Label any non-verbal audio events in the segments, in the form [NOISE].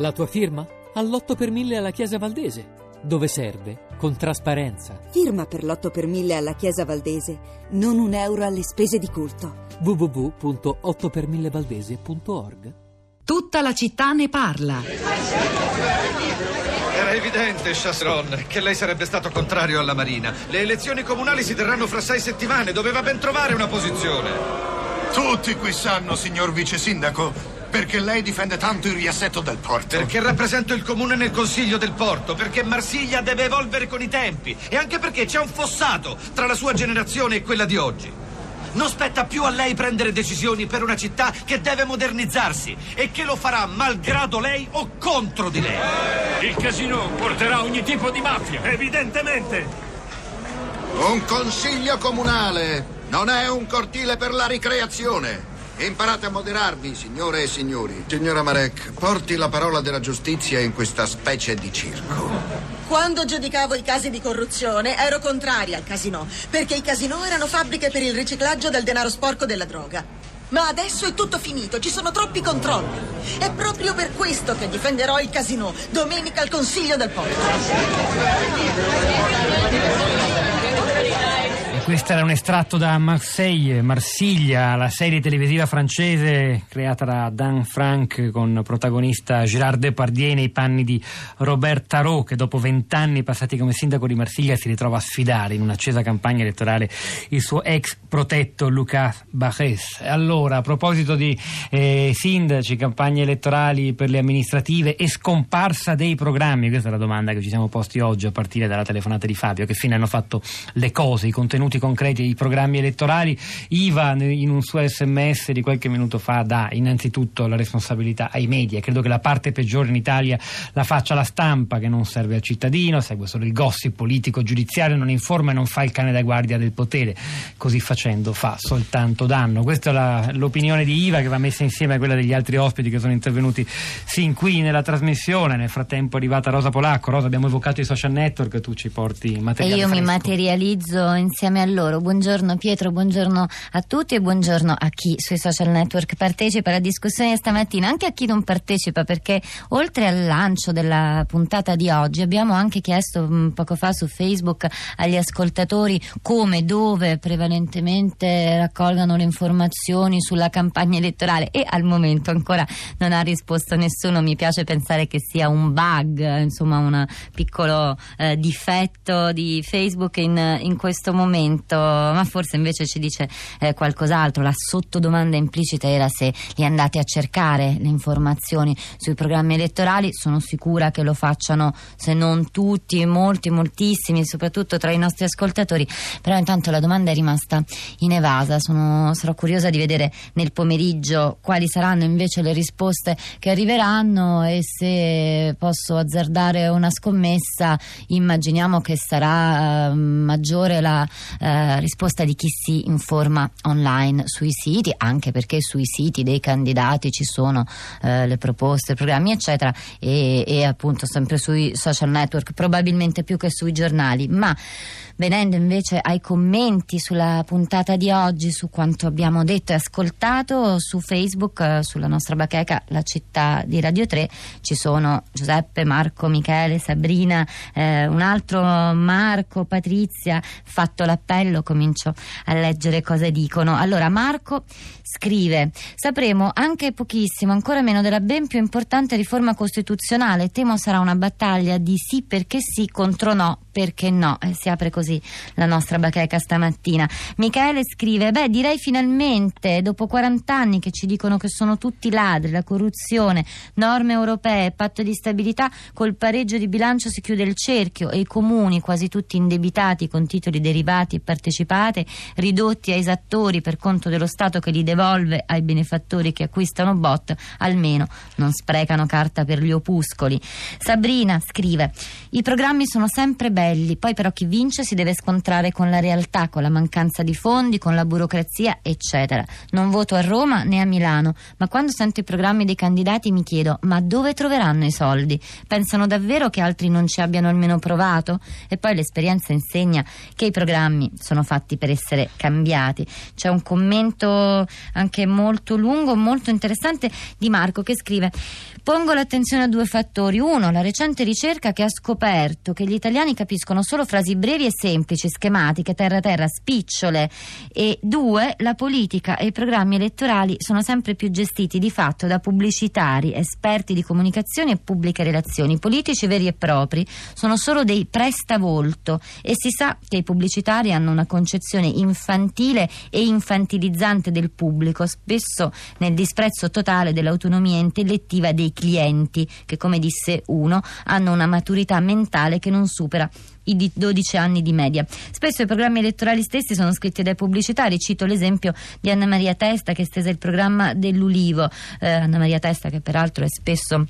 La tua firma? All'8 per 1000 alla Chiesa Valdese. Dove serve? Con trasparenza. Firma per l'8 per 1000 alla Chiesa Valdese, non un euro alle spese di culto. www.8per1000valdese.org Tutta la città ne parla. Era evidente, Chasseron, che lei sarebbe stato contrario alla Marina. Le elezioni comunali si terranno fra sei settimane, doveva ben trovare una posizione. Tutti qui sanno, signor vice sindaco, perché lei difende tanto il riassetto del porto. Perché rappresento il comune nel consiglio del porto, perché Marsiglia deve evolvere con i tempi e anche perché c'è un fossato tra la sua generazione e quella di oggi. Non spetta più a lei prendere decisioni per una città che deve modernizzarsi e che lo farà malgrado lei o contro di lei. Il casino porterà ogni tipo di mafia. Evidentemente. Un consiglio comunale non è un cortile per la ricreazione. Imparate a moderarvi, signore e signori. Signora Marek, porti la parola della giustizia in questa specie di circo. Quando giudicavo i casi di corruzione ero contraria al casino, perché i casino erano fabbriche per il riciclaggio del denaro sporco della droga. Ma adesso è tutto finito, ci sono troppi controlli. È proprio per questo che difenderò il casino domenica al Consiglio del Porto. Questo era un estratto da Marseille, Marsiglia, la serie televisiva francese creata da Dan Frank con protagonista Gérard Depardieu nei panni di Robert Tarot che dopo vent'anni passati come sindaco di Marsiglia si ritrova a sfidare in un'accesa campagna elettorale il suo ex protetto Lucas Barres. Allora, a proposito di eh, sindaci, campagne elettorali per le amministrative e scomparsa dei programmi, questa è la domanda che ci siamo posti oggi a partire dalla telefonata di Fabio, che fine hanno fatto le cose, i contenuti concreti dei programmi elettorali. IVA in un suo sms di qualche minuto fa dà innanzitutto la responsabilità ai media. Credo che la parte peggiore in Italia la faccia la stampa che non serve al cittadino, segue solo il gossip politico giudiziario, non informa e non fa il cane da guardia del potere. Così facendo fa soltanto danno. Questa è la, l'opinione di IVA che va messa insieme a quella degli altri ospiti che sono intervenuti sin qui nella trasmissione. Nel frattempo è arrivata Rosa Polacco. Rosa, abbiamo evocato i social network, tu ci porti materiale. E io fresco. mi materializzo insieme a loro. Buongiorno Pietro, buongiorno a tutti e buongiorno a chi sui social network partecipa alla discussione stamattina, anche a chi non partecipa perché oltre al lancio della puntata di oggi abbiamo anche chiesto mh, poco fa su Facebook agli ascoltatori come, dove prevalentemente raccolgano le informazioni sulla campagna elettorale e al momento ancora non ha risposto nessuno. Mi piace pensare che sia un bug, insomma un piccolo eh, difetto di Facebook in, in questo momento, ma forse invece ci dice eh, qualcos'altro. La sottodomanda implicita era se li andate a cercare le informazioni sui programmi elettorali. Sono sicura che lo facciano, se non tutti, molti, moltissimi, soprattutto tra i nostri ascoltatori. Però intanto la domanda è rimasta inevasa. Sono, sarò curiosa di vedere nel pomeriggio quali saranno invece le risposte che arriveranno e se posso azzardare una scommessa, immaginiamo che sarà eh, maggiore la eh, risposta di chi si informa online sui siti, anche perché sui siti dei candidati ci sono eh, le proposte, i programmi, eccetera, e, e appunto sempre sui social network, probabilmente più che sui giornali. Ma venendo invece ai commenti sulla puntata di oggi, su quanto abbiamo detto e ascoltato su Facebook, eh, sulla nostra bacheca, la città di Radio 3, ci sono Giuseppe, Marco, Michele, Sabrina, eh, un altro Marco, Patrizia, fatto l'appello, comincio a leggere cosa dicono. Allora, Marco scrive: Sapremo anche pochissimo, ancora meno della ben più importante riforma costituzionale. Temo sarà una battaglia di sì perché sì contro no perché no. Eh, si apre così la nostra bacheca stamattina. Michele scrive: Beh, direi finalmente, dopo 40 anni che ci dicono che sono tutti ladri, la corruzione, norme europee, patto di stabilità, col pareggio di bilancio si chiude il cerchio e i comuni, quasi tutti indebitati con titoli derivati partecipate, ridotti a esattori per conto dello Stato che li devolve ai benefattori che acquistano bot, almeno non sprecano carta per gli opuscoli. Sabrina scrive: I programmi sono sempre belli, poi però chi vince si deve scontrare con la realtà, con la mancanza di fondi, con la burocrazia, eccetera. Non voto a Roma né a Milano, ma quando sento i programmi dei candidati mi chiedo: ma dove troveranno i soldi? Pensano davvero che altri non ci abbiano almeno provato? E poi l'esperienza insegna che i programmi sono fatti per essere cambiati. C'è un commento anche molto lungo, molto interessante di Marco che scrive: Pongo l'attenzione a due fattori. Uno, la recente ricerca che ha scoperto che gli italiani capiscono solo frasi brevi e semplici, schematiche, terra terra, spicciole. E due, la politica e i programmi elettorali sono sempre più gestiti di fatto da pubblicitari, esperti di comunicazione e pubbliche relazioni. Politici veri e propri sono solo dei prestavolto e si sa che i pubblicitari hanno una concezione infantile e infantilizzante del pubblico, spesso nel disprezzo totale dell'autonomia intellettiva dei clienti, che come disse uno hanno una maturità mentale che non supera i 12 anni di media. Spesso i programmi elettorali stessi sono scritti dai pubblicitari, cito l'esempio di Anna Maria Testa che stese il programma dell'Ulivo, eh, Anna Maria Testa che peraltro è spesso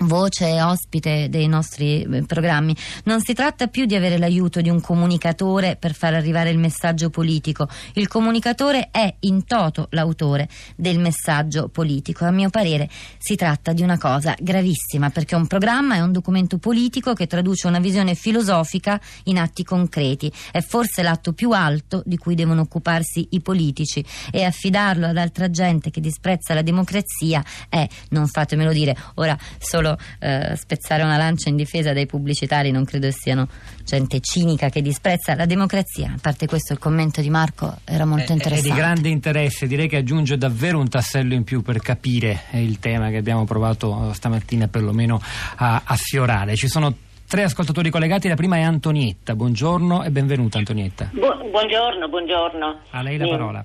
voce e ospite dei nostri eh, programmi. Non si tratta più di avere l'aiuto di un comunicatore per far arrivare il messaggio politico. Il comunicatore è in toto l'autore del messaggio politico. A mio parere si tratta di una cosa gravissima perché un programma è un documento politico che traduce una visione filosofica in atti concreti. È forse l'atto più alto di cui devono occuparsi i politici e affidarlo ad altra gente che disprezza la democrazia è, non fatemelo dire, ora solo solo eh, spezzare una lancia in difesa dei pubblicitari, non credo siano gente cinica che disprezza la democrazia. A parte questo il commento di Marco era molto interessante. È di grande interesse, direi che aggiunge davvero un tassello in più per capire il tema che abbiamo provato stamattina perlomeno a, a sfiorare. Ci sono tre ascoltatori collegati, la prima è Antonietta. Buongiorno e benvenuta Antonietta. Bu- buongiorno, buongiorno. A lei la parola.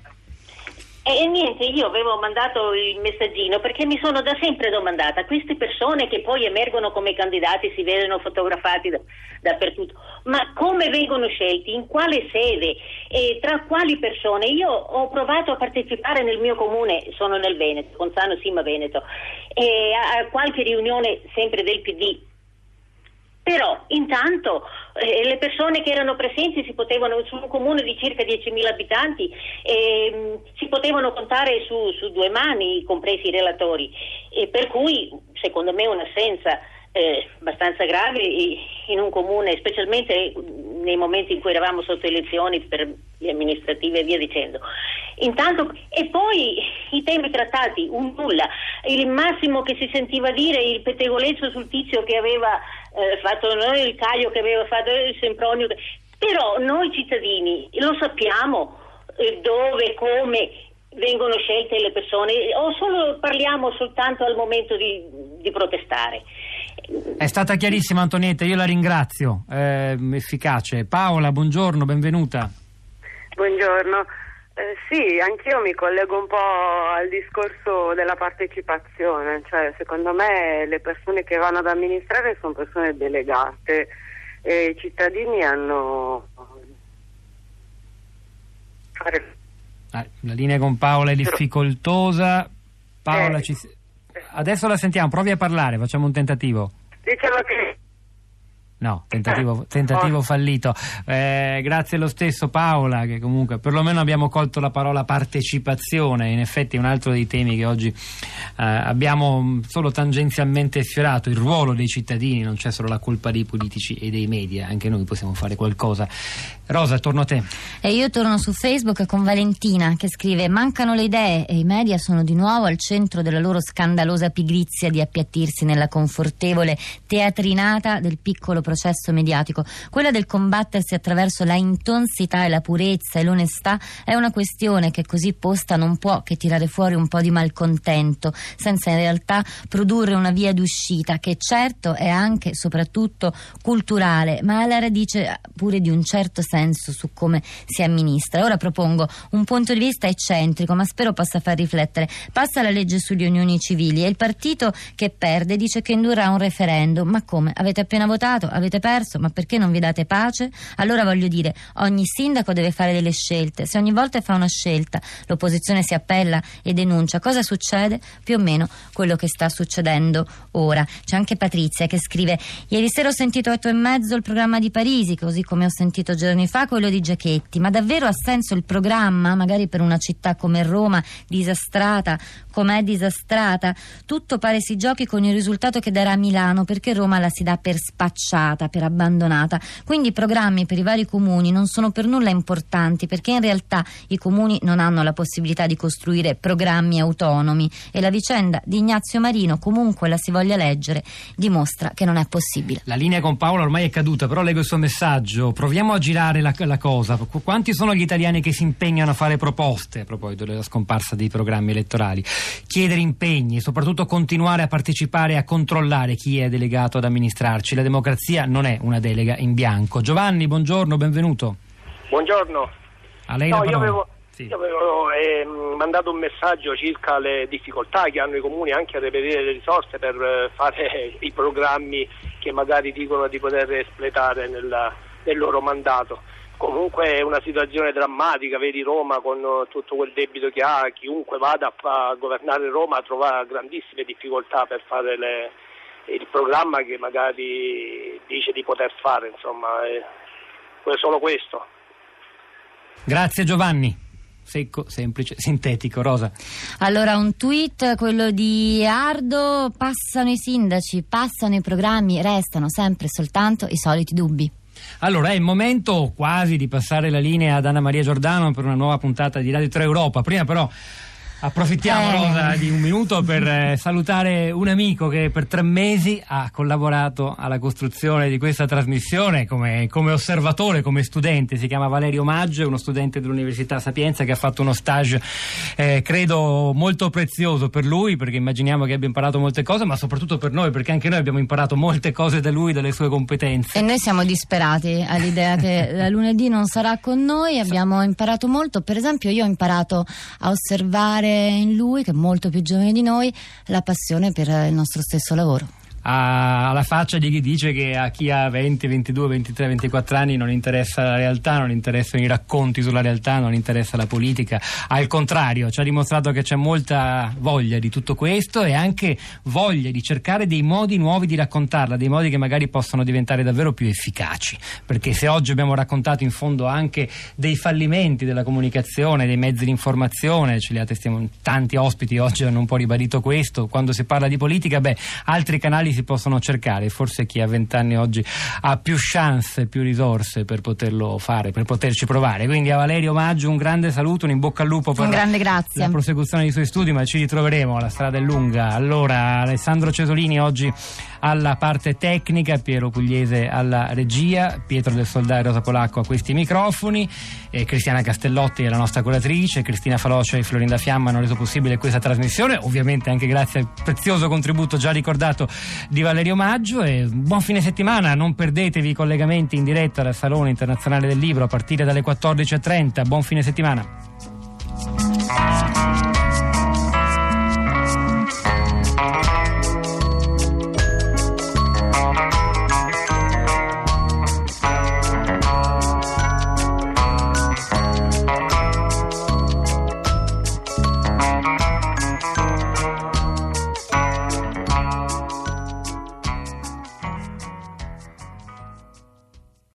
E niente, io avevo mandato il messaggino perché mi sono da sempre domandata, queste persone che poi emergono come candidati, si vedono fotografati da, dappertutto, ma come vengono scelti, in quale sede e tra quali persone? Io ho provato a partecipare nel mio comune, sono nel Veneto, Gonzano Sima Veneto, e a qualche riunione sempre del PD però intanto eh, le persone che erano presenti si potevano, su un comune di circa 10.000 abitanti, eh, si potevano contare su, su, due mani, compresi i relatori, e per cui secondo me un'assenza eh, abbastanza grave in un comune, specialmente nei momenti in cui eravamo sotto elezioni per le amministrative e via dicendo. Intanto, e poi i temi trattati, un nulla. Il massimo che si sentiva dire, il pettegolezzo sul tizio che aveva eh, fatto noi, il Caio che aveva fatto il Sempronio. Però noi cittadini lo sappiamo eh, dove, come vengono scelte le persone o solo parliamo soltanto al momento di, di protestare. È stata chiarissima Antonietta, io la ringrazio, eh, efficace. Paola, buongiorno, benvenuta. Buongiorno. Eh, sì, anch'io mi collego un po' al discorso della partecipazione, cioè secondo me le persone che vanno ad amministrare sono persone delegate e i cittadini hanno... Ah, la linea con Paola è difficoltosa. Paola, eh, ci... adesso la sentiamo, provi a parlare, facciamo un tentativo. Diciamo che No, tentativo, tentativo fallito. Eh, grazie lo stesso Paola, che comunque perlomeno abbiamo colto la parola partecipazione, in effetti è un altro dei temi che oggi eh, abbiamo solo tangenzialmente sfiorato, il ruolo dei cittadini, non c'è solo la colpa dei politici e dei media, anche noi possiamo fare qualcosa. Rosa, torno a te. E io torno su Facebook con Valentina che scrive mancano le idee e i media sono di nuovo al centro della loro scandalosa pigrizia di appiattirsi nella confortevole teatrinata del piccolo processo mediatico. Quella del combattersi attraverso la intonsità e la purezza e l'onestà è una questione che così posta non può che tirare fuori un po' di malcontento, senza in realtà produrre una via d'uscita che certo è anche e soprattutto culturale, ma ha la radice pure di un certo senso su come si amministra. Ora propongo un punto di vista eccentrico, ma spero possa far riflettere. Passa la legge sulle unioni civili e il partito che perde dice che indurrà un referendum. Ma come? Avete appena votato? Perso, ma perché non vi date pace? Allora voglio dire, ogni sindaco deve fare delle scelte. Se ogni volta fa una scelta, l'opposizione si appella e denuncia, cosa succede? Più o meno quello che sta succedendo ora. C'è anche Patrizia che scrive: Ieri sera ho sentito a otto e mezzo il programma di Parisi, così come ho sentito giorni fa quello di Giachetti. Ma davvero ha senso il programma, magari per una città come Roma, disastrata, com'è disastrata? Tutto pare si giochi con il risultato che darà Milano, perché Roma la si dà per spacciata data per abbandonata. Quindi i programmi per i vari comuni non sono per nulla importanti perché in realtà i comuni non hanno la possibilità di costruire programmi autonomi e la vicenda di Ignazio Marino, comunque la si voglia leggere, dimostra che non è possibile. La linea con Paola ormai è caduta, però leggo il suo messaggio. Proviamo a girare la, la cosa. Qu- Quanti sono gli italiani che si impegnano a fare proposte a proposito della scomparsa dei programmi elettorali? Chiedere impegni, soprattutto continuare a partecipare e a controllare chi è delegato ad amministrarci. La democrazia non è una delega in bianco. Giovanni, buongiorno, benvenuto. Buongiorno. A lei No, io avevo, Sì. io avevo, ehm, mandato un messaggio circa le difficoltà che hanno i comuni anche a reperire le risorse per eh, fare [LAUGHS] i programmi che magari dicono di poter espletare nella- nel loro mandato. Comunque è una situazione drammatica, vedi Roma con eh, tutto quel debito che ha, chiunque vada a governare Roma trova grandissime difficoltà per fare le- il programma che magari dice di poter fare, insomma, è solo questo. Grazie Giovanni. Secco, semplice, sintetico. Rosa. Allora, un tweet, quello di Ardo, passano i sindaci, passano i programmi, restano sempre soltanto i soliti dubbi. Allora è il momento quasi di passare la linea ad Anna Maria Giordano per una nuova puntata di Radio 3 Europa. Prima però approfittiamo Eh. Rosa di un minuto per eh, salutare un amico che per tre mesi ha collaborato alla costruzione di questa trasmissione come, come osservatore, come studente. Si chiama Valerio Maggio, è uno studente dell'Università Sapienza che ha fatto uno stage eh, credo molto prezioso per lui perché immaginiamo che abbia imparato molte cose, ma soprattutto per noi perché anche noi abbiamo imparato molte cose da lui, dalle sue competenze. E noi siamo disperati all'idea che [LAUGHS] la lunedì non sarà con noi, abbiamo imparato molto, per esempio io ho imparato a osservare in lui, che è molto più giovane di noi, la passione per il nostro stesso lavoro. Alla faccia di chi dice che a chi ha 20, 22, 23, 24 anni non interessa la realtà, non interessano i racconti sulla realtà, non interessa la politica. Al contrario, ci ha dimostrato che c'è molta voglia di tutto questo e anche voglia di cercare dei modi nuovi di raccontarla, dei modi che magari possono diventare davvero più efficaci. Perché se oggi abbiamo raccontato in fondo anche dei fallimenti della comunicazione, dei mezzi di informazione, ce li ha testiamo- tanti ospiti oggi hanno un po' ribadito questo, quando si parla di politica, beh, altri canali si possono cercare, forse chi ha vent'anni oggi ha più chance, più risorse per poterlo fare, per poterci provare. Quindi a Valerio Maggio un grande saluto, un in bocca al lupo per grazie. la prosecuzione dei suoi studi, ma ci ritroveremo, la strada è lunga. Allora, Alessandro Cesolini oggi alla parte tecnica, Piero Pugliese alla regia, Pietro del Soldà e Rosa Polacco a questi microfoni, e Cristiana Castellotti è la nostra curatrice, Cristina Falocia e Florinda Fiamma hanno reso possibile questa trasmissione, ovviamente anche grazie al prezioso contributo già ricordato di Valerio Maggio e buon fine settimana, non perdetevi i collegamenti in diretta dal Salone Internazionale del Libro a partire dalle 14.30, buon fine settimana.